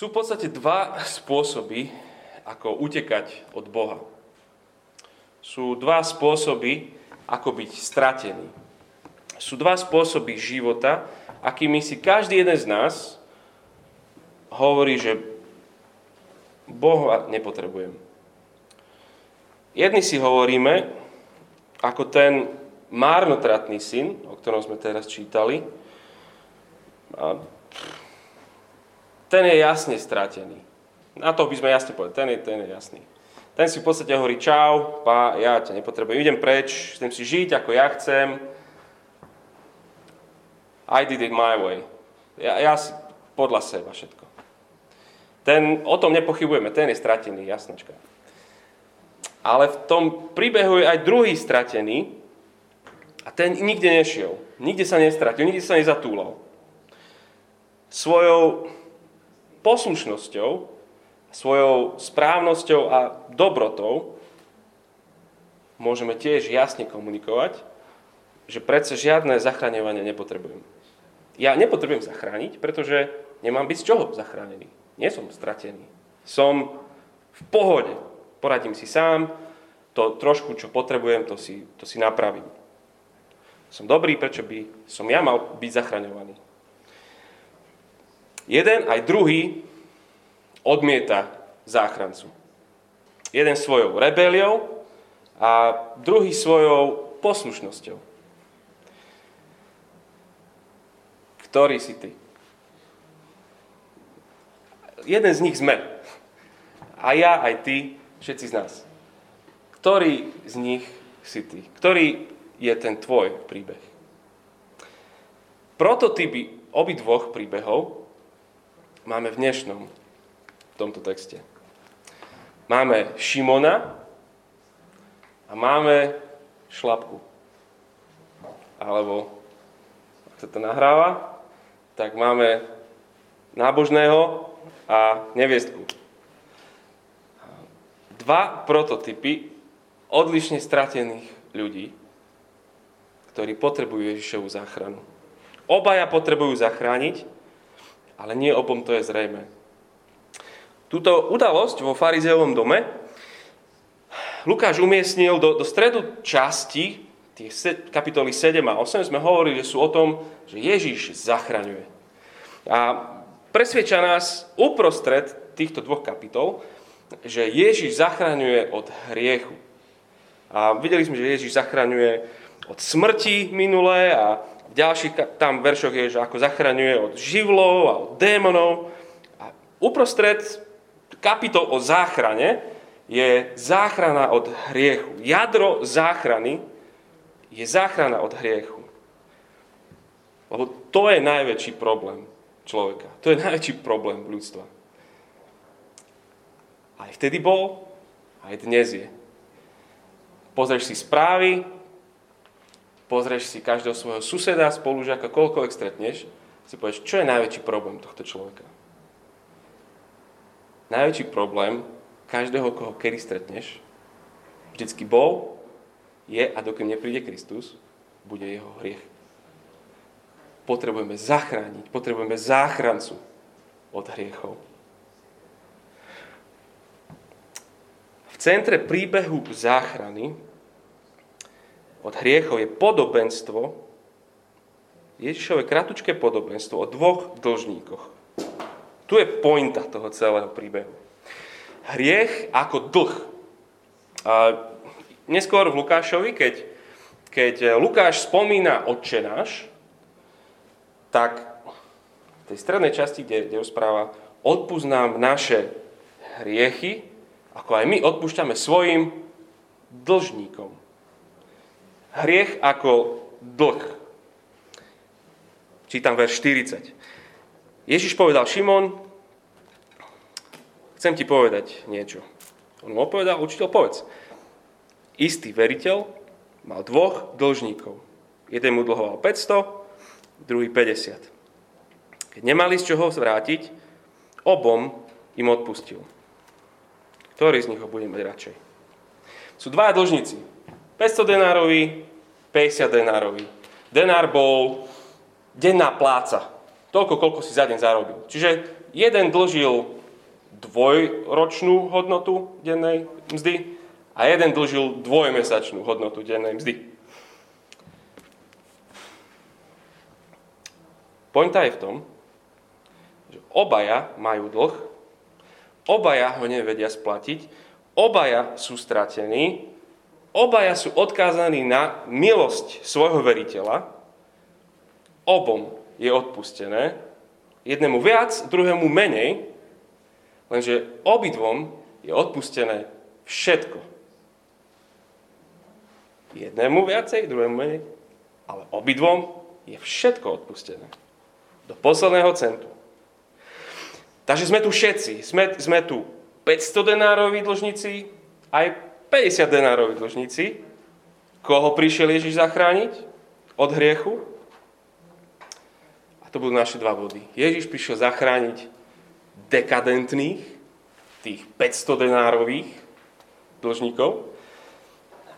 Sú v podstate dva spôsoby, ako utekať od Boha. Sú dva spôsoby, ako byť stratený. Sú dva spôsoby života, akými si každý jeden z nás hovorí, že Boha nepotrebujem. Jedni si hovoríme, ako ten márnotratný syn, o ktorom sme teraz čítali, a ten je jasne stratený. Na to by sme jasne povedali, ten je, ten je jasný. Ten si v podstate hovorí, čau, pá, ja ťa nepotrebujem, idem preč, chcem si žiť, ako ja chcem. I did it my way. Ja, ja si podľa seba všetko. Ten, o tom nepochybujeme, ten je stratený, jasnočka. Ale v tom príbehu je aj druhý stratený a ten nikde nešiel. Nikde sa nestratil, nikde sa nezatúlal. Svojou poslušnosťou, svojou správnosťou a dobrotou môžeme tiež jasne komunikovať, že predsa žiadne zachraňovanie nepotrebujem. Ja nepotrebujem zachrániť, pretože nemám byť z čoho zachránený. Nie som stratený. Som v pohode. Poradím si sám, to trošku, čo potrebujem, to si, to si napravím. Som dobrý, prečo by som ja mal byť zachraňovaný. Jeden aj druhý odmieta záchrancu. Jeden svojou rebeliou a druhý svojou poslušnosťou. Ktorý si ty? Jeden z nich sme. A ja, aj ty, všetci z nás. Ktorý z nich si ty? Ktorý je ten tvoj príbeh? Prototypy obidvoch príbehov máme v dnešnom v tomto texte. Máme Šimona a máme šlapku. Alebo, ak sa to nahráva, tak máme nábožného a neviestku. Dva prototypy odlišne stratených ľudí, ktorí potrebujú Ježišovu záchranu. Obaja potrebujú zachrániť, ale nie obom to je zrejme. Túto udalosť vo farizeovom dome Lukáš umiestnil do, do stredu časti, tie kapitoly 7 a 8, sme hovorili, že sú o tom, že Ježiš zachraňuje. A presvedča nás uprostred týchto dvoch kapitol, že Ježiš zachraňuje od hriechu. A videli sme, že Ježiš zachraňuje od smrti minulé a v ďalších tam veršoch je, že ako zachraňuje od živlov a od démonov. A uprostred kapitol o záchrane je záchrana od hriechu. Jadro záchrany je záchrana od hriechu. Lebo to je najväčší problém človeka. To je najväčší problém ľudstva. Aj vtedy bol, aj dnes je. Pozrieš si správy, pozrieš si každého svojho suseda, spolužiaka, koľkoľvek stretneš, si povieš, čo je najväčší problém tohto človeka. Najväčší problém každého, koho kedy stretneš, vždycky bol, je a dokým nepríde Kristus, bude jeho hriech. Potrebujeme zachrániť, potrebujeme záchrancu od hriechov. V centre príbehu záchrany od hriechov je podobenstvo, Ježišové kratučké podobenstvo o dvoch dlžníkoch. Tu je pointa toho celého príbehu. Hriech ako dlh. A neskôr v Lukášovi, keď, keď Lukáš spomína odčenáš, tak v tej strednej časti, kde, kde rozpráva, odpúsť nám naše hriechy, ako aj my odpúšťame svojim dlžníkom. Hriech ako dlh. Čítam verš 40. Ježiš povedal, Šimon, chcem ti povedať niečo. On mu odpovedal, učiteľ, povedz. Istý veriteľ mal dvoch dlžníkov. Jeden mu dlhoval 500, druhý 50. Keď nemali z čoho zvrátiť, obom im odpustil. Ktorý z nich ho bude mať radšej? Sú dva dlžníci. 500 denárový, 50 denárový. Denár bol denná pláca. Toľko, koľko si za deň zarobil. Čiže jeden dlžil dvojročnú hodnotu dennej mzdy a jeden dlžil dvojmesačnú hodnotu dennej mzdy. Pointa je v tom, že obaja majú dlh, obaja ho nevedia splatiť, obaja sú stratení, obaja sú odkázaní na milosť svojho veriteľa, obom je odpustené, jednému viac, druhému menej, lenže obidvom je odpustené všetko. Jednému viacej, druhému menej, ale obidvom je všetko odpustené. Do posledného centu. Takže sme tu všetci. Sme, sme tu 500 denároví dlžníci, aj 50 denároví dlžníci. Koho prišiel Ježiš zachrániť? Od hriechu? A to budú naše dva body. Ježiš prišiel zachrániť dekadentných, tých 500 denárových dlžníkov.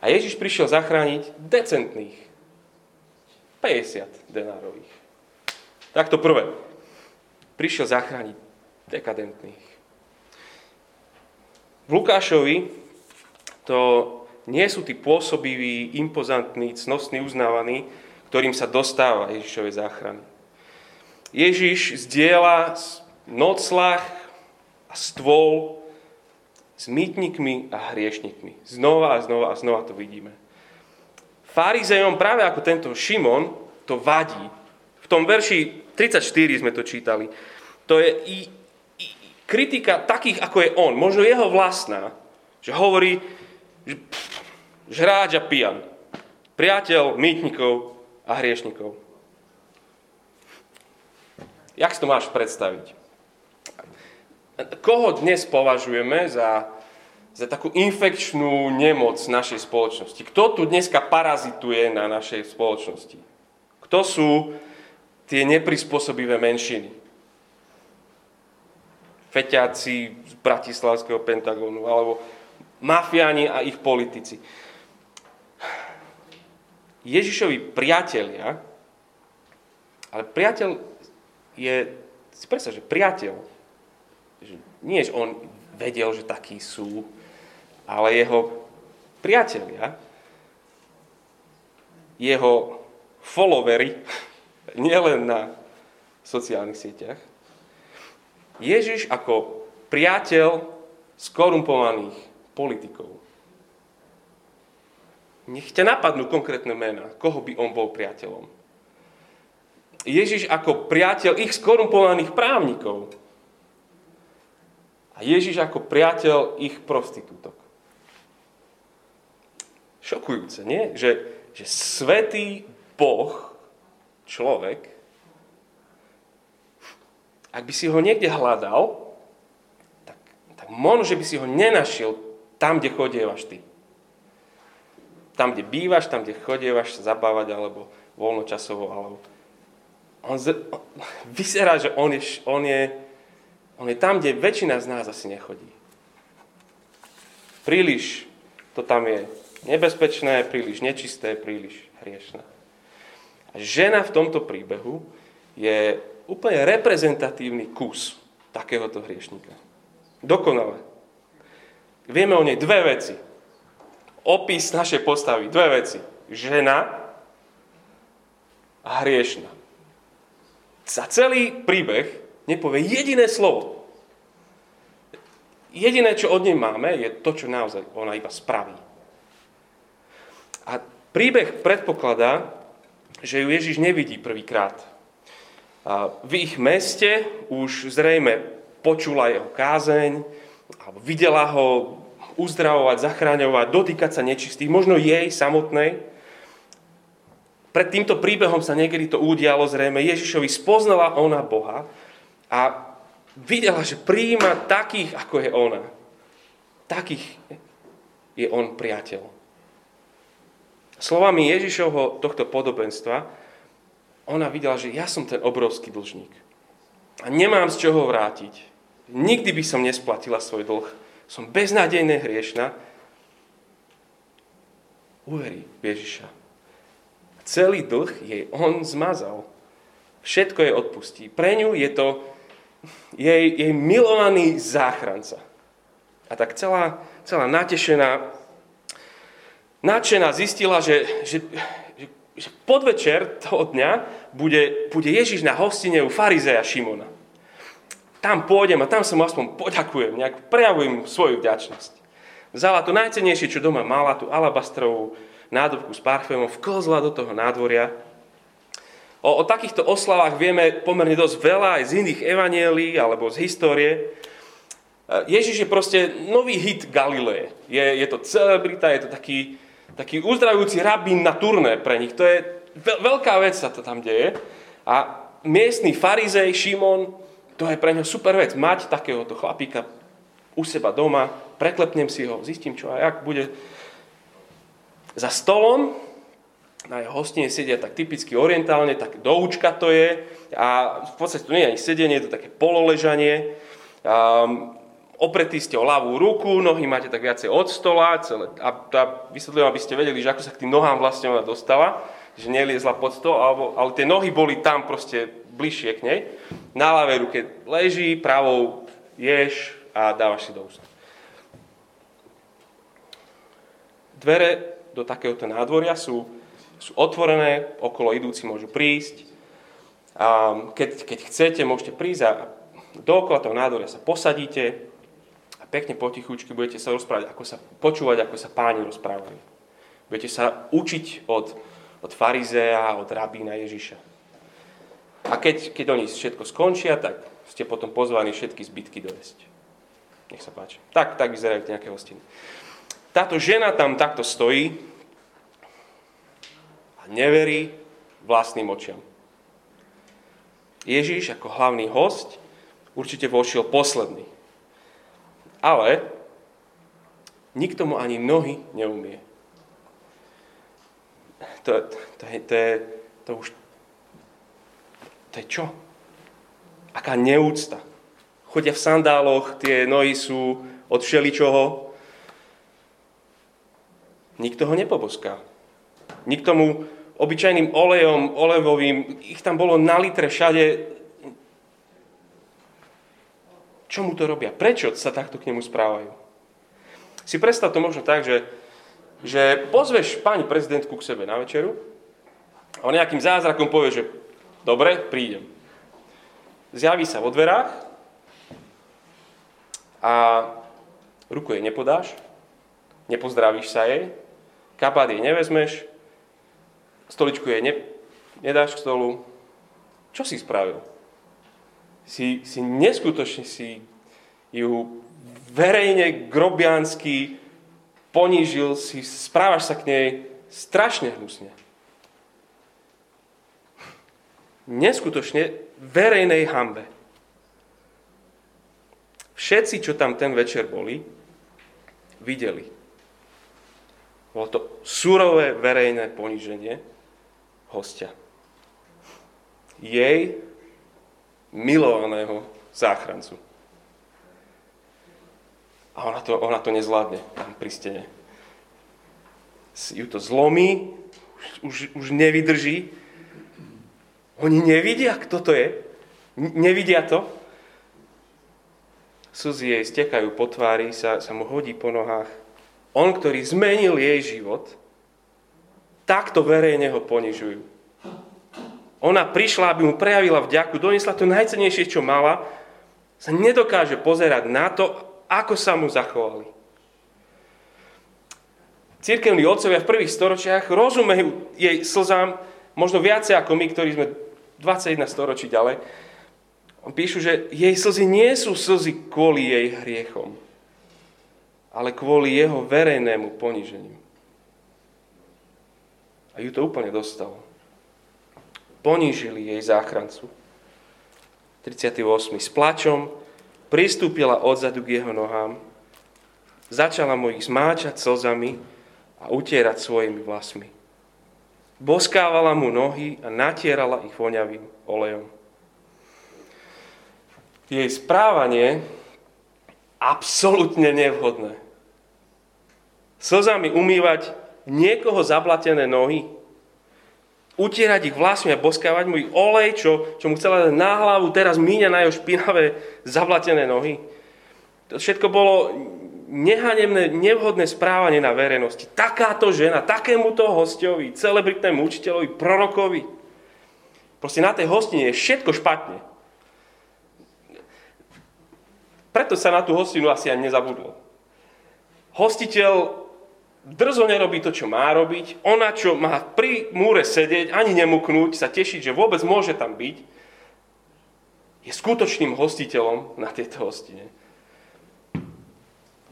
A Ježiš prišiel zachrániť decentných, 50 denárových. Tak to prvé. Prišiel zachrániť dekadentných. V Lukášovi to nie sú tí pôsobiví, impozantní, cnostní, uznávaní, ktorým sa dostáva Ježišovej záchrany. Ježiš zdieľa noclach a stôl s mýtnikmi a hriešnikmi. Znova a znova a znova to vidíme. Farizejom práve ako tento Šimon to vadí. V tom verši 34 sme to čítali. To je i, i, kritika takých, ako je on, možno jeho vlastná, že hovorí, žráč a pijan, priateľ mýtnikov a hriešnikov. Jak si to máš predstaviť? Koho dnes považujeme za, za takú infekčnú nemoc našej spoločnosti? Kto tu dneska parazituje na našej spoločnosti? Kto sú tie neprispôsobivé menšiny. Feťáci z Bratislavského Pentagónu, alebo mafiáni a ich politici. Ježišovi priatelia, ale priateľ je, si predstav, že priateľ, že nie, že on vedel, že takí sú, ale jeho priatelia, jeho followery, nielen na sociálnych sieťach. Ježiš ako priateľ skorumpovaných politikov. Nech ťa napadnú konkrétne mená, koho by on bol priateľom. Ježiš ako priateľ ich skorumpovaných právnikov. A Ježiš ako priateľ ich prostitútok. Šokujúce, nie? Že, že svetý Boh človek, ak by si ho niekde hľadal, tak, tak možno, že by si ho nenašiel tam, kde chodievaš ty. Tam, kde bývaš, tam, kde chodievaš zabávať, alebo voľnočasovo, alebo... On, z... on vyzerá, že on je, on, je, on je tam, kde väčšina z nás asi nechodí. Príliš to tam je nebezpečné, príliš nečisté, príliš hriešné. A žena v tomto príbehu je úplne reprezentatívny kus takéhoto hriešnika. Dokonale. Vieme o nej dve veci. Opis našej postavy. Dve veci. Žena a hriešna. Za celý príbeh nepovie jediné slovo. Jediné, čo od nej máme, je to, čo naozaj ona iba spraví. A príbeh predpokladá, že ju Ježiš nevidí prvýkrát. V ich meste už zrejme počula jeho kázeň, alebo videla ho uzdravovať, zachráňovať, dotýkať sa nečistých, možno jej samotnej. Pred týmto príbehom sa niekedy to udialo zrejme. Ježišovi spoznala ona Boha a videla, že príjima takých, ako je ona. Takých je on priateľ. Slovami Ježišovho tohto podobenstva, ona videla, že ja som ten obrovský dlžník. A nemám z čoho vrátiť. Nikdy by som nesplatila svoj dlh. Som beznádejne hriešna. Uverí Ježiša. Celý dlh jej on zmazal. Všetko je odpustí. Pre ňu je to jej, jej milovaný záchranca. A tak celá, celá natešená, nadšená zistila, že, že, že, že podvečer toho dňa bude, bude Ježiš na hostine u farizeja Šimona. Tam pôjdem a tam sa mu aspoň poďakujem, nejak prejavujem svoju vďačnosť. Vzala to najcenejšie, čo doma mala, tú alabastrovú nádobku s parfémom, vklzla do toho nádvoria O, o takýchto oslavách vieme pomerne dosť veľa aj z iných evanielí alebo z histórie. E, Ježiš je proste nový hit Galileje. Je, je to celebrita, je to taký, taký uzdravujúci rabín na turné pre nich. To je veľká vec sa to tam deje. A miestny farizej Šimon, to je pre ňo super vec. Mať takéhoto chlapíka u seba doma, preklepnem si ho, zistím čo a jak bude. Za stolom na jeho hostine sedia tak typicky orientálne, tak doučka to je a v podstate to nie je ani sedenie, je to také pololežanie. Um, opretí ste o ľavú ruku, nohy máte tak viacej od stola celé, a, a vysvetľujem, aby ste vedeli, že ako sa k tým nohám vlastne ona dostala, že neliezla pod stôl, ale tie nohy boli tam proste bližšie k nej. Na ľavej ruke leží, pravou ješ a dávaš si do úst. Dvere do takéhoto nádvoria sú sú otvorené, okolo idúci môžu prísť. A keď, keď chcete, môžete prísť a dookola toho nádoria sa posadíte a pekne potichučky budete sa rozprávať, ako sa, počúvať, ako sa páni rozprávajú. Budete sa učiť od, od farizea, od rabína Ježiša. A keď, keď oni všetko skončia, tak ste potom pozvaní všetky zbytky dojesť. Nech sa páči. Tak, tak vyzerajú nejaké hostiny. Táto žena tam takto stojí, a neverí vlastným očiam. Ježíš ako hlavný host určite vošiel posledný. Ale nikto mu ani nohy neumie. To, to, je, to, je, to už... To je čo? Aká neúcta. Chodia v sandáloch, tie nohy sú od všeličoho. Nikto ho nepoboská. Nikto mu obyčajným olejom, olevovým, ich tam bolo na litre všade. Čo mu to robia? Prečo sa takto k nemu správajú? Si predstav to možno tak, že, že pozveš pani prezidentku k sebe na večeru a on nejakým zázrakom povie, že dobre, prídem. Zjaví sa vo dverách a ruku jej nepodáš, nepozdravíš sa jej, kabát jej nevezmeš, stoličku jej ne, nedáš k stolu. Čo si spravil? Si, si neskutočne si ju verejne grobiansky ponížil, si správaš sa k nej strašne hnusne. Neskutočne verejnej hambe. Všetci, čo tam ten večer boli, videli. Bolo to surové verejné poníženie, hostia. Jej milovaného záchrancu. A ona to, ona to nezvládne tam pri stene. Ju to zlomí, už, už nevydrží. Oni nevidia, kto to je. Nevidia to. Slzy jej stekajú po tvári, sa, sa mu hodí po nohách. On, ktorý zmenil jej život, takto verejne ho ponižujú. Ona prišla, aby mu prejavila vďaku, donesla to najcenejšie, čo mala, sa nedokáže pozerať na to, ako sa mu zachovali. Církevní otcovia v prvých storočiach rozumejú jej slzám možno viacej ako my, ktorí sme 21 storočí ďalej. On píšu, že jej slzy nie sú slzy kvôli jej hriechom, ale kvôli jeho verejnému poniženiu. A ju to úplne dostalo. Ponížili jej záchrancu. 38. S plačom pristúpila odzadu k jeho nohám, začala mu ich zmáčať slzami a utierať svojimi vlasmi. Boskávala mu nohy a natierala ich voňavým olejom. Jej správanie absolútne nevhodné. Slzami umývať niekoho zablatené nohy, utierať ich vlasmi a boskávať mu ich olej, čo, čo mu chcela dať na hlavu, teraz míňa na jeho špinavé, zavlatené nohy. To všetko bolo nehanemné, nevhodné správanie na verejnosti. Takáto žena, takémuto hostovi, celebritnému učiteľovi, prorokovi. Proste na tej hostine je všetko špatne. Preto sa na tú hostinu asi ani nezabudlo. Hostiteľ drzo nerobí to, čo má robiť. Ona, čo má pri múre sedieť, ani nemuknúť, sa tešiť, že vôbec môže tam byť, je skutočným hostiteľom na tejto hostine.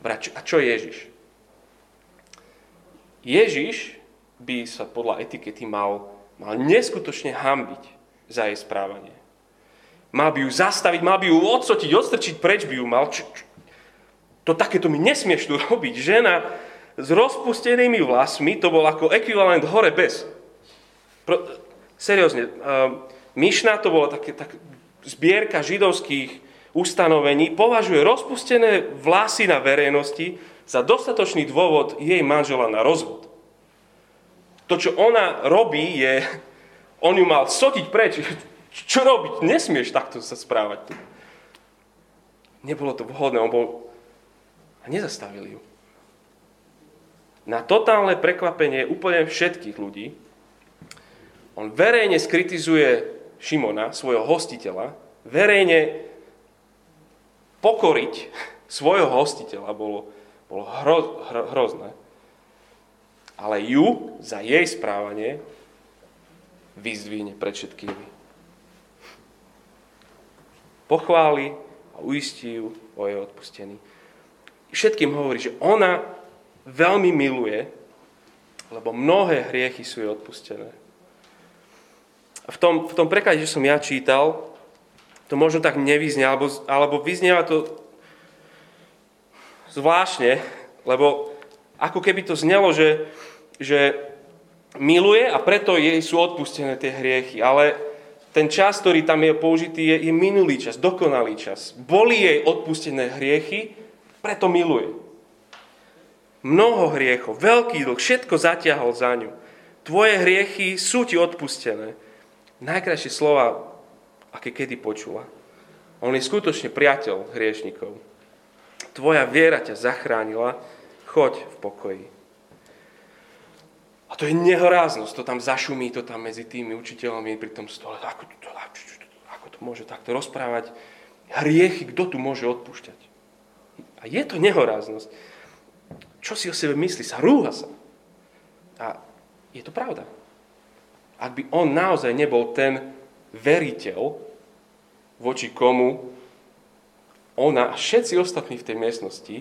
A čo Ježiš? Ježiš by sa podľa etikety mal, mal neskutočne hambiť za jej správanie. Mal by ju zastaviť, mal by ju odsotiť, odstrčiť preč by ju mal. Čo, čo, to takéto mi nesmieš tu robiť. Žena s rozpustenými vlasmi, to bol ako ekvivalent hore bez. Pro, seriózne, uh, Myšna to bola také, tak, zbierka židovských ustanovení považuje rozpustené vlasy na verejnosti za dostatočný dôvod jej manžela na rozvod. To, čo ona robí, je, on ju mal sotiť preč. Čo robiť? Nesmieš takto sa správať. Nebolo to vhodné, on bol... A nezastavili ju. Na totálne prekvapenie úplne všetkých ľudí, on verejne skritizuje Šimona, svojho hostiteľa, verejne pokoriť svojho hostiteľa bolo, bolo hro, hro, hrozné. Ale ju za jej správanie vyzdvihne pred všetkými. Pochváli a uistí ju o jej odpustení. Všetkým hovorí, že ona veľmi miluje, lebo mnohé hriechy sú jej odpustené. V tom, v tom preklade, že som ja čítal, to možno tak nevyznie, alebo, alebo vyznieva to zvláštne, lebo ako keby to znelo, že, že miluje a preto jej sú odpustené tie hriechy, ale ten čas, ktorý tam je použitý, je, je minulý čas, dokonalý čas. Boli jej odpustené hriechy, preto miluje. Mnoho hriechov, veľký dlh, všetko zatiahol za ňu. Tvoje hriechy sú ti odpustené. Najkrajšie slova aké kedy počula. On je skutočne priateľ hriešnikov. Tvoja viera ťa zachránila, choď v pokoji. A to je nehoráznosť, to tam zašumí, to tam medzi tými učiteľmi pri tom stole. Ako to, ako to môže takto rozprávať? Hriechy, kto tu môže odpúšťať? A je to nehoráznosť. Čo si o sebe myslí? Sa rúha sa. A je to pravda. Ak by on naozaj nebol ten, veriteľ, voči komu ona a všetci ostatní v tej miestnosti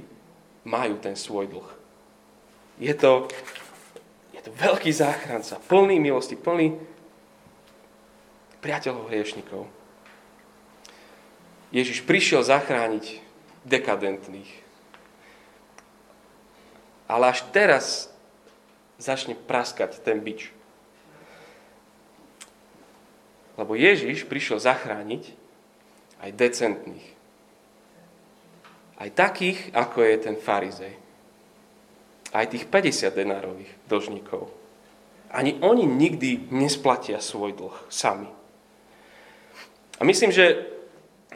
majú ten svoj dlh. Je to, je to veľký záchranca, plný milosti, plný priateľov hriešnikov. Ježiš prišiel zachrániť dekadentných. Ale až teraz začne praskať ten bič. Lebo Ježiš prišiel zachrániť aj decentných. Aj takých, ako je ten farizej. Aj tých 50 denárových dlžníkov. Ani oni nikdy nesplatia svoj dlh sami. A myslím, že,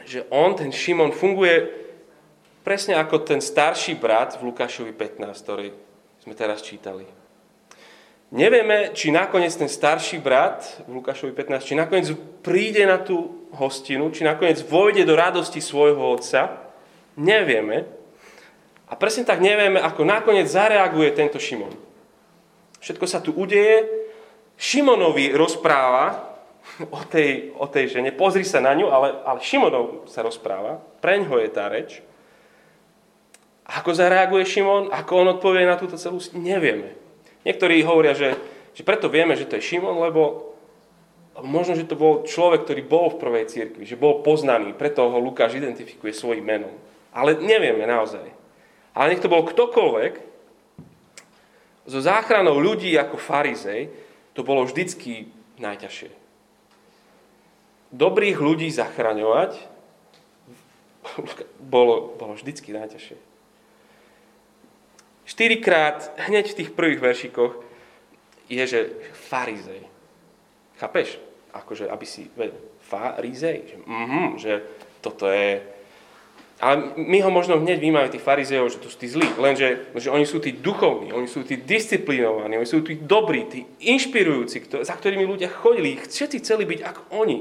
že on, ten Šimon, funguje presne ako ten starší brat v Lukášovi 15, ktorý sme teraz čítali. Nevieme, či nakoniec ten starší brat v Lukášovi 15, či nakoniec príde na tú hostinu, či nakoniec vojde do radosti svojho otca. Nevieme. A presne tak nevieme, ako nakoniec zareaguje tento Šimon. Všetko sa tu udeje. Šimonovi rozpráva o tej, o tej žene. Pozri sa na ňu, ale, ale Šimonov sa rozpráva. Preň ho je tá reč. Ako zareaguje Šimon? Ako on odpovie na túto celú... Nevieme. Niektorí hovoria, že, že preto vieme, že to je Šimon, lebo, možno, že to bol človek, ktorý bol v prvej cirkvi, že bol poznaný, preto ho Lukáš identifikuje svojim menom. Ale nevieme naozaj. Ale nech to bol ktokoľvek, so záchranou ľudí ako farizej, to bolo vždycky najťažšie. Dobrých ľudí zachraňovať bolo, bolo vždycky najťažšie. Štyrikrát hneď v tých prvých veršikoch je, že farizej. Chápeš? Akože, aby si vedel, farizej, že, mm-hmm, že toto je... Ale my ho možno hneď vymajú, tých farizejov, že to sú tí zlí, lenže že oni sú tí duchovní, oni sú tí disciplinovaní, oni sú tí dobrí, tí inšpirujúci, za ktorými ľudia chodili, všetci chceli byť ako oni.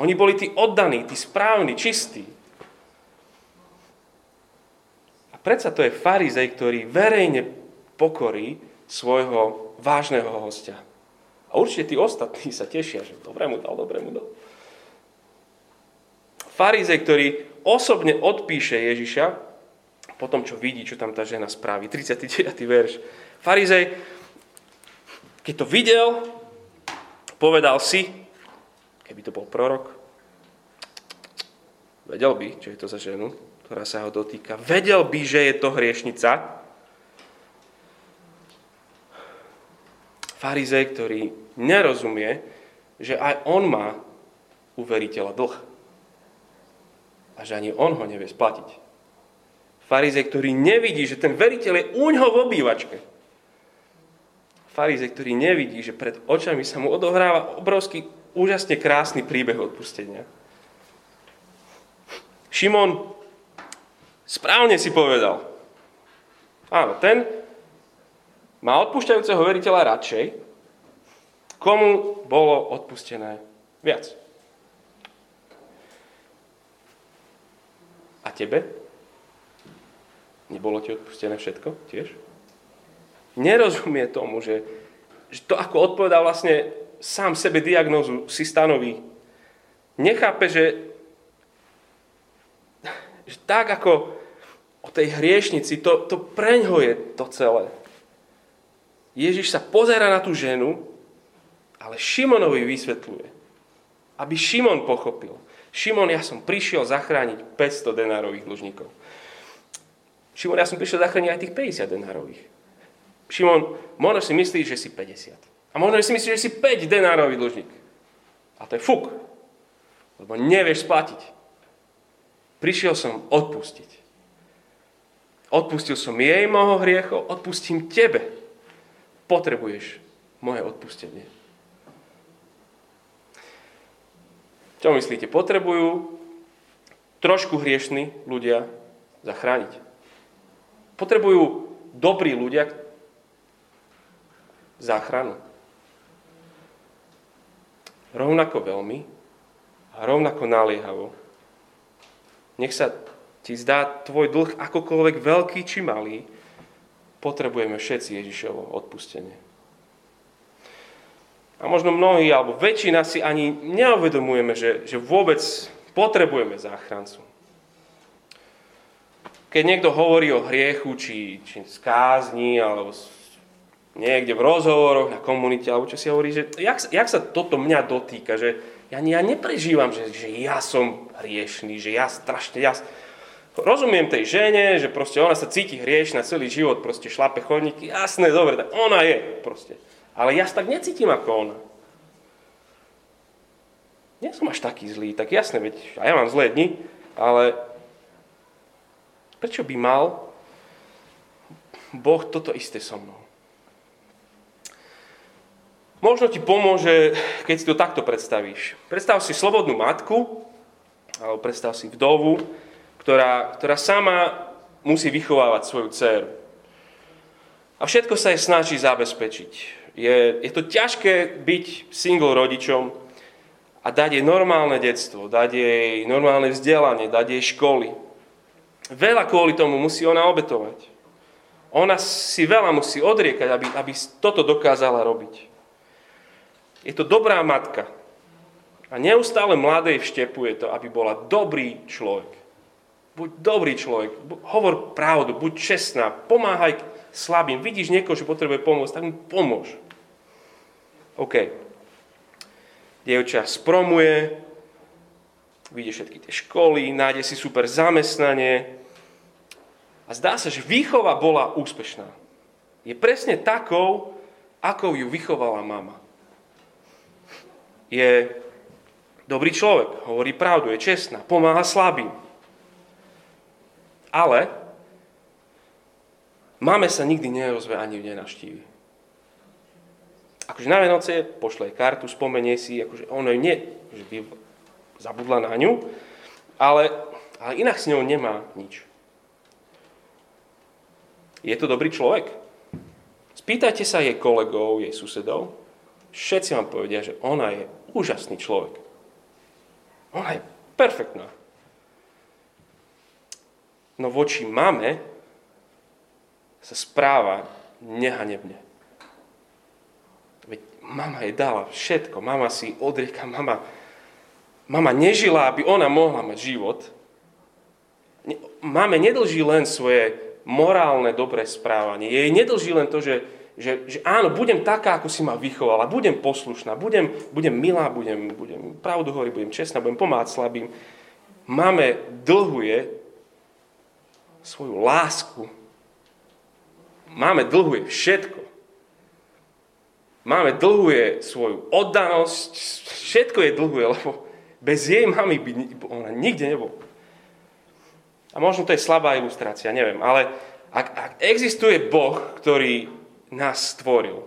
Oni boli tí oddaní, tí správni, čistí. A predsa to je farizej, ktorý verejne pokorí svojho vážneho hostia. A určite tí ostatní sa tešia, že dobre mu dal, dobre mu dal. Farizej, ktorý osobne odpíše Ježiša, po tom, čo vidí, čo tam tá žena spraví. 39. verš. Farizej, keď to videl, povedal si, keby to bol prorok, vedel by, čo je to za ženu, ktorá sa ho dotýka. Vedel by, že je to hriešnica. Farizej, ktorý nerozumie, že aj on má u veriteľa dlh. A že ani on ho nevie splatiť. Farizej, ktorý nevidí, že ten veriteľ je úňho v obývačke. Farizej, ktorý nevidí, že pred očami sa mu odohráva obrovský, úžasne krásny príbeh odpustenia. Šimon správne si povedal. Áno, ten má odpúšťajúceho veriteľa radšej, komu bolo odpustené viac. A tebe? Nebolo ti odpustené všetko tiež? Nerozumie tomu, že, že to, ako odpovedá vlastne sám sebe diagnózu, si stanoví. Nechápe, že, že tak ako o tej hriešnici, to, to preňho je to celé. Ježiš sa pozera na tú ženu ale Šimonovi vysvetľuje, aby Šimon pochopil. Šimon, ja som prišiel zachrániť 500 denárových dlžníkov. Šimon, ja som prišiel zachrániť aj tých 50 denárových. Šimon, možno si myslíš, že si 50. A možno si myslíš, že si 5 denárový dlžník. A to je fuk. Lebo nevieš splatiť. Prišiel som odpustiť. Odpustil som jej moho hriechov, odpustím tebe. Potrebuješ moje odpustenie. Čo myslíte? Potrebujú trošku hriešní ľudia zachrániť. Potrebujú dobrí ľudia záchranu. Rovnako veľmi a rovnako naliehavo. Nech sa ti zdá tvoj dlh akokoľvek veľký či malý, potrebujeme všetci Ježišovo odpustenie. A možno mnohí, alebo väčšina si ani neuvedomujeme, že, že vôbec potrebujeme záchrancu. Keď niekto hovorí o hriechu, či, či skázni, alebo niekde v rozhovoroch na komunite, alebo čo si hovorí, že jak, jak sa toto mňa dotýka, že ja, ja neprežívam, že, že ja som hriešný, že ja strašne, ja, rozumiem tej žene, že proste ona sa cíti hriešna celý život, proste šlape chodníky, jasné, dobre, tak ona je proste. Ale ja sa tak necítim ako ona. Nie som až taký zlý, tak jasne, veď a ja mám zlé dni, ale prečo by mal Boh toto isté so mnou? Možno ti pomôže, keď si to takto predstavíš. Predstav si slobodnú matku, alebo predstav si vdovu, ktorá, ktorá sama musí vychovávať svoju dceru. A všetko sa jej snaží zabezpečiť je, je to ťažké byť single rodičom a dať jej normálne detstvo, dať jej normálne vzdelanie, dať jej školy. Veľa kvôli tomu musí ona obetovať. Ona si veľa musí odriekať, aby, aby toto dokázala robiť. Je to dobrá matka. A neustále mladej vštepuje to, aby bola dobrý človek. Buď dobrý človek, hovor pravdu, buď čestná, pomáhaj slabým. Vidíš niekoho, že potrebuje pomôcť, tak mu pomôž. OK. Dievča spromuje, vidie všetky tie školy, nájde si super zamestnanie a zdá sa, že výchova bola úspešná. Je presne takou, ako ju vychovala mama. Je dobrý človek, hovorí pravdu, je čestná, pomáha slabým. Ale Máme sa nikdy neozve ani v nenaštívi. akože na Vianoce pošle kartu, spomenie si, akože ono nie, že by zabudla na ňu, ale, ale inak s ňou nemá nič. Je to dobrý človek? Spýtajte sa jej kolegov, jej susedov. Všetci vám povedia, že ona je úžasný človek. Ona je perfektná. No voči mame sa správa nehanebne. Veď mama jej dala všetko. Mama si odrieka, mama, mama nežila, aby ona mohla mať život. Máme nedlží len svoje morálne dobré správanie. Jej nedlží len to, že, že, že áno, budem taká, ako si ma vychovala, budem poslušná, budem, budem milá, budem, budem pravdu hovoriť, budem čestná, budem pomáhať slabým. Máme dlhuje svoju lásku. Máme dlhuje všetko. Máme dlhuje svoju oddanosť, všetko je dlhuje, lebo bez jej mamy by ona nikde nebola. A možno to je slabá ilustrácia, neviem, ale ak, ak existuje Boh, ktorý nás stvoril,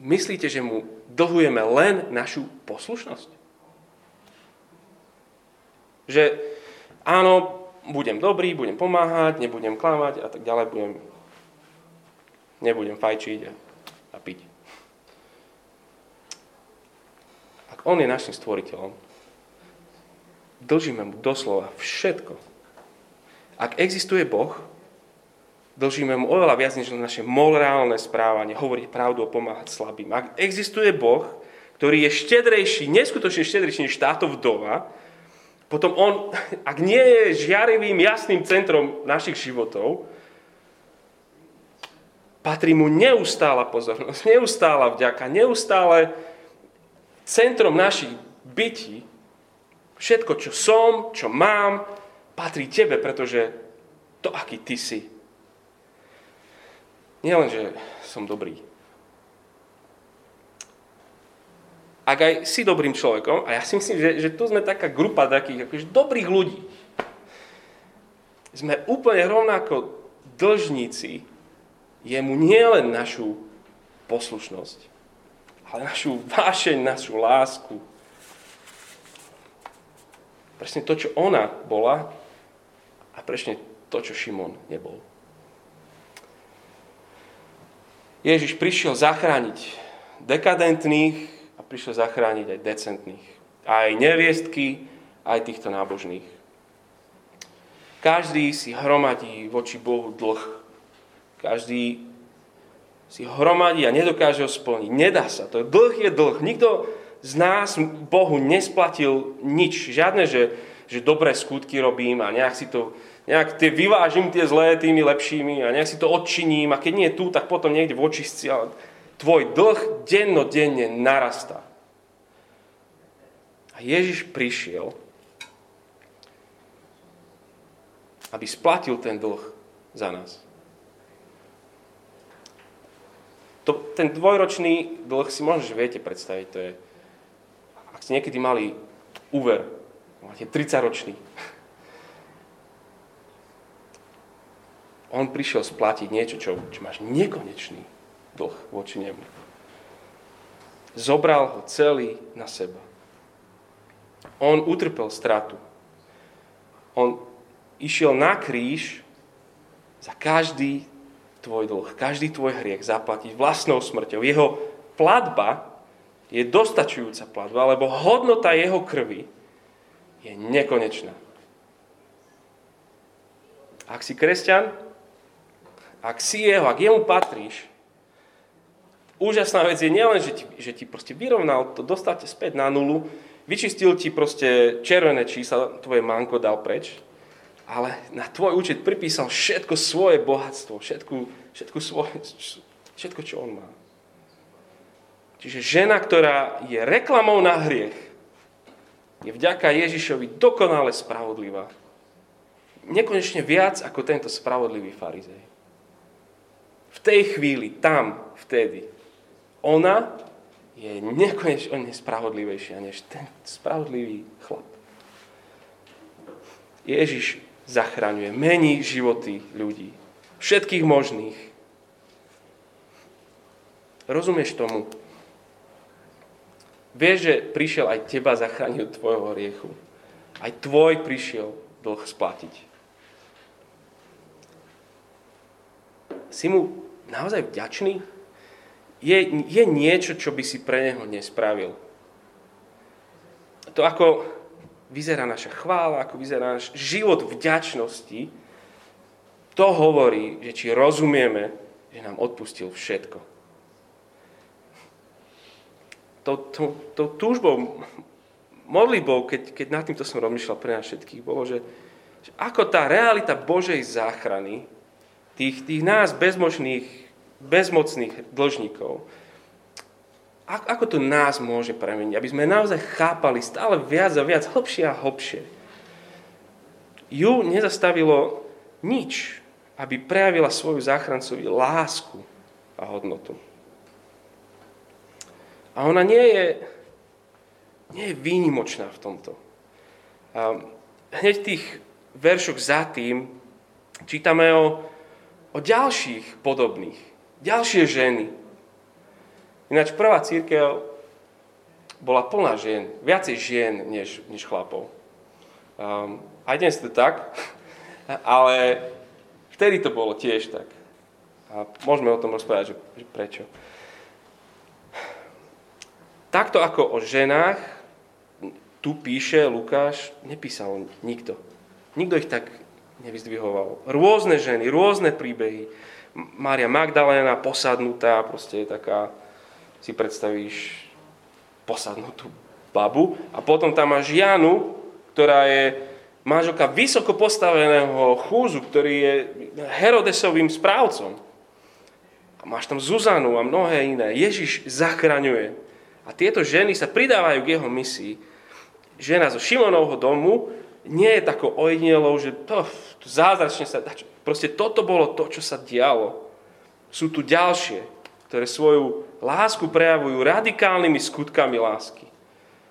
myslíte, že mu dlhujeme len našu poslušnosť? Že áno, budem dobrý, budem pomáhať, nebudem klamať a tak ďalej, budem, nebudem fajčiť a, a piť. Ak on je našim stvoriteľom, dlžíme mu doslova všetko. Ak existuje Boh, dlžíme mu oveľa viac než naše morálne správanie, hovoriť pravdu a pomáhať slabým. Ak existuje Boh, ktorý je štedrejší, neskutočne štedrejší než táto vdova, potom on, ak nie je žiarivým, jasným centrom našich životov, patrí mu neustála pozornosť, neustála vďaka, neustále centrom našich bytí Všetko, čo som, čo mám, patrí tebe, pretože to, aký ty si. Nielen, že som dobrý. Ak aj si dobrým človekom, a ja si myslím, že, že tu sme taká grupa takých akože dobrých ľudí, sme úplne rovnako dlžníci jemu nielen našu poslušnosť, ale našu vášeň, našu lásku, presne to, čo ona bola a presne to, čo Šimon nebol. Ježiš prišiel zachrániť dekadentných prišiel zachrániť aj decentných. Aj neviestky, aj týchto nábožných. Každý si hromadí voči Bohu dlh. Každý si hromadí a nedokáže ho splniť. Nedá sa. To dlh je dlh. Nikto, z nás Bohu nesplatil nič. Žiadne, že, že dobré skutky robím a nejak si to nejak tie vyvážim tie zlé tými lepšími a nejak si to odčiním a keď nie je tu, tak potom niekde v očistci. Tvoj dlh dennodenne narastá. A Ježiš prišiel, aby splatil ten dlh za nás. To, ten dvojročný dlh si možno, že viete predstaviť, to je ak ste niekedy mali úver, máte 30 ročný, on prišiel splatiť niečo, čo, čo máš nekonečný dlh voči nemu. Zobral ho celý na seba. On utrpel stratu. On išiel na kríž za každý tvoj dlh, každý tvoj hriech zaplatiť vlastnou smrťou. Jeho platba je dostačujúca platba, lebo hodnota jeho krvi je nekonečná. Ak si kresťan, ak si jeho, ak jemu patríš, úžasná vec je nielen, že ti, že ti proste vyrovnal to, dostal ťa späť na nulu, vyčistil ti proste červené čísla, tvoje manko dal preč, ale na tvoj účet pripísal všetko svoje bohatstvo, všetko, všetko, svoje, všetko čo on má. Čiže žena, ktorá je reklamou na hriech, je vďaka Ježišovi dokonale spravodlivá. Nekonečne viac ako tento spravodlivý farizej. V tej chvíli, tam, vtedy, ona je nekonečne spravodlivejšia než ten spravodlivý chlap. Ježiš zachraňuje, mení životy ľudí. Všetkých možných. Rozumieš tomu? Vieš, že prišiel aj teba zachrániť od tvojho hriechu. Aj tvoj prišiel dlh splatiť. Si mu naozaj vďačný? Je, je niečo, čo by si pre neho nespravil. To, ako vyzerá naša chvála, ako vyzerá náš život vďačnosti, to hovorí, že či rozumieme, že nám odpustil všetko. To, to, to túžbou, modlitbou, keď, keď nad týmto som rozmýšľal pre nás všetkých, bolo, že, že ako tá realita Božej záchrany, tých, tých nás bezmožných, bezmocných dlžníkov, ako to nás môže premeniť, aby sme naozaj chápali stále viac a viac, hlbšie a hlbšie. Ju nezastavilo nič, aby prejavila svoju záchrancovi lásku a hodnotu. A ona nie je, nie je výnimočná v tomto. A hneď v tých veršoch za tým čítame o, o ďalších podobných, ďalšie ženy, Ináč prvá církev bola plná žien, viacej žien než, než chlapov. Um, aj dnes to tak, ale vtedy to bolo tiež tak. A môžeme o tom rozprávať, že, že prečo. Takto ako o ženách, tu píše Lukáš, nepísal nikto. Nikto ich tak nevyzdvihoval. Rôzne ženy, rôzne príbehy. Mária Magdalena posadnutá, proste je taká si predstavíš posadnutú babu a potom tam máš Janu, ktorá je manželka vysoko postaveného chúzu, ktorý je Herodesovým správcom. A máš tam Zuzanu a mnohé iné. Ježiš zachraňuje. A tieto ženy sa pridávajú k jeho misii. Žena zo Šimonovho domu nie je takou ojedinelou, že to, to zázračne sa... Proste toto bolo to, čo sa dialo. Sú tu ďalšie, ktoré svoju lásku prejavujú radikálnymi skutkami lásky.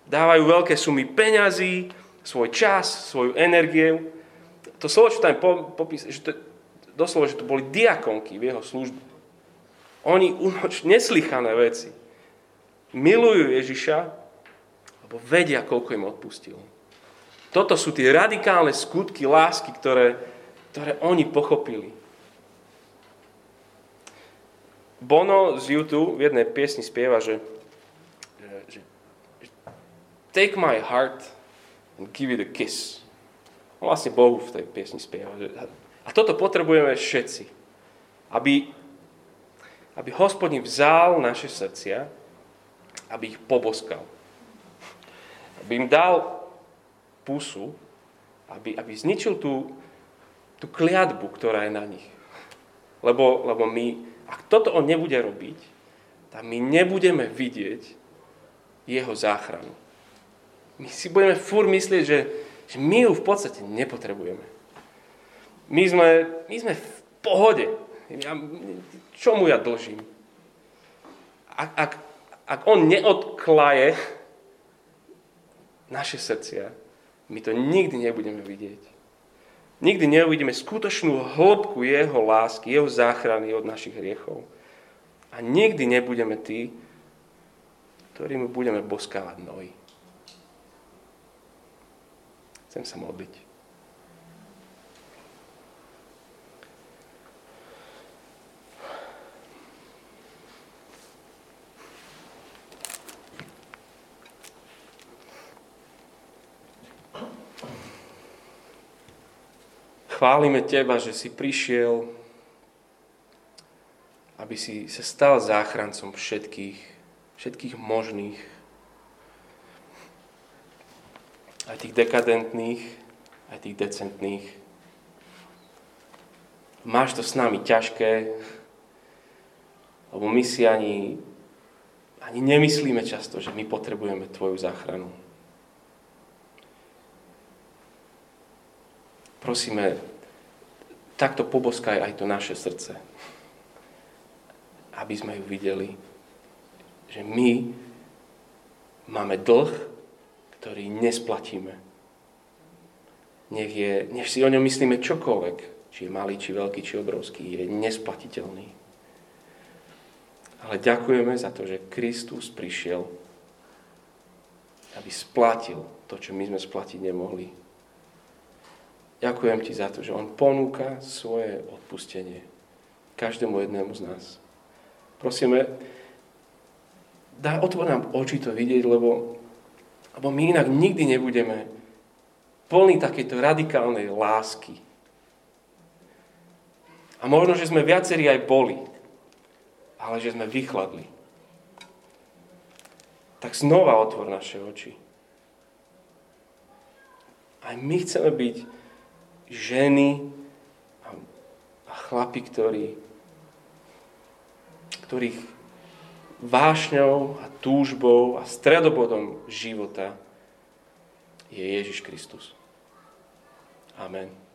Dávajú veľké sumy peňazí, svoj čas, svoju energiu. To slovo, čo tam popísal, že to, doslova, že to boli diakonky v jeho službe. Oni umoč neslychané veci. Milujú Ježiša, lebo vedia, koľko im odpustil. Toto sú tie radikálne skutky lásky, ktoré, ktoré oni pochopili. Bono z YouTube v jednej piesni spieva, že, že, Take my heart and give it a kiss. Vlastne Bohu v tej piesni spieva. A toto potrebujeme všetci. Aby, aby hospodin vzal naše srdcia, aby ich poboskal. Aby im dal pusu, aby, aby zničil tú, tú kliatbu, ktorá je na nich. Lebo, lebo my, ak toto on nebude robiť, tak my nebudeme vidieť jeho záchranu. My si budeme fur myslieť, že, že my ju v podstate nepotrebujeme. My sme, my sme v pohode. Ja, čomu ja dlžím? Ak, ak, ak on neodklaje naše srdcia, my to nikdy nebudeme vidieť. Nikdy neuvidíme skutočnú hĺbku jeho lásky, jeho záchrany od našich hriechov. A nikdy nebudeme tí, ktorými budeme boskávať nohy. Chcem sa modliť. Chválime Teba, že si prišiel, aby si sa stal záchrancom všetkých, všetkých možných, aj tých dekadentných, aj tých decentných. Máš to s nami ťažké, lebo my si ani, ani nemyslíme často, že my potrebujeme Tvoju záchranu. Prosíme, takto poboskaj aj to naše srdce. Aby sme ju videli, že my máme dlh, ktorý nesplatíme. Nech, je, nech si o ňom myslíme čokoľvek, či je malý, či veľký, či obrovský, je nesplatiteľný. Ale ďakujeme za to, že Kristus prišiel, aby splatil to, čo my sme splatiť nemohli. Ďakujem ti za to, že on ponúka svoje odpustenie každému jednému z nás. Prosíme, dá, otvor nám oči to vidieť, lebo, lebo my inak nikdy nebudeme plní takéto radikálnej lásky. A možno, že sme viacerí aj boli ale že sme vychladli. Tak znova otvor naše oči. Aj my chceme byť ženy a chlapi, ktorí, ktorých vášňou a túžbou a stredobodom života je Ježiš Kristus. Amen.